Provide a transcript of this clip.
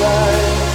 side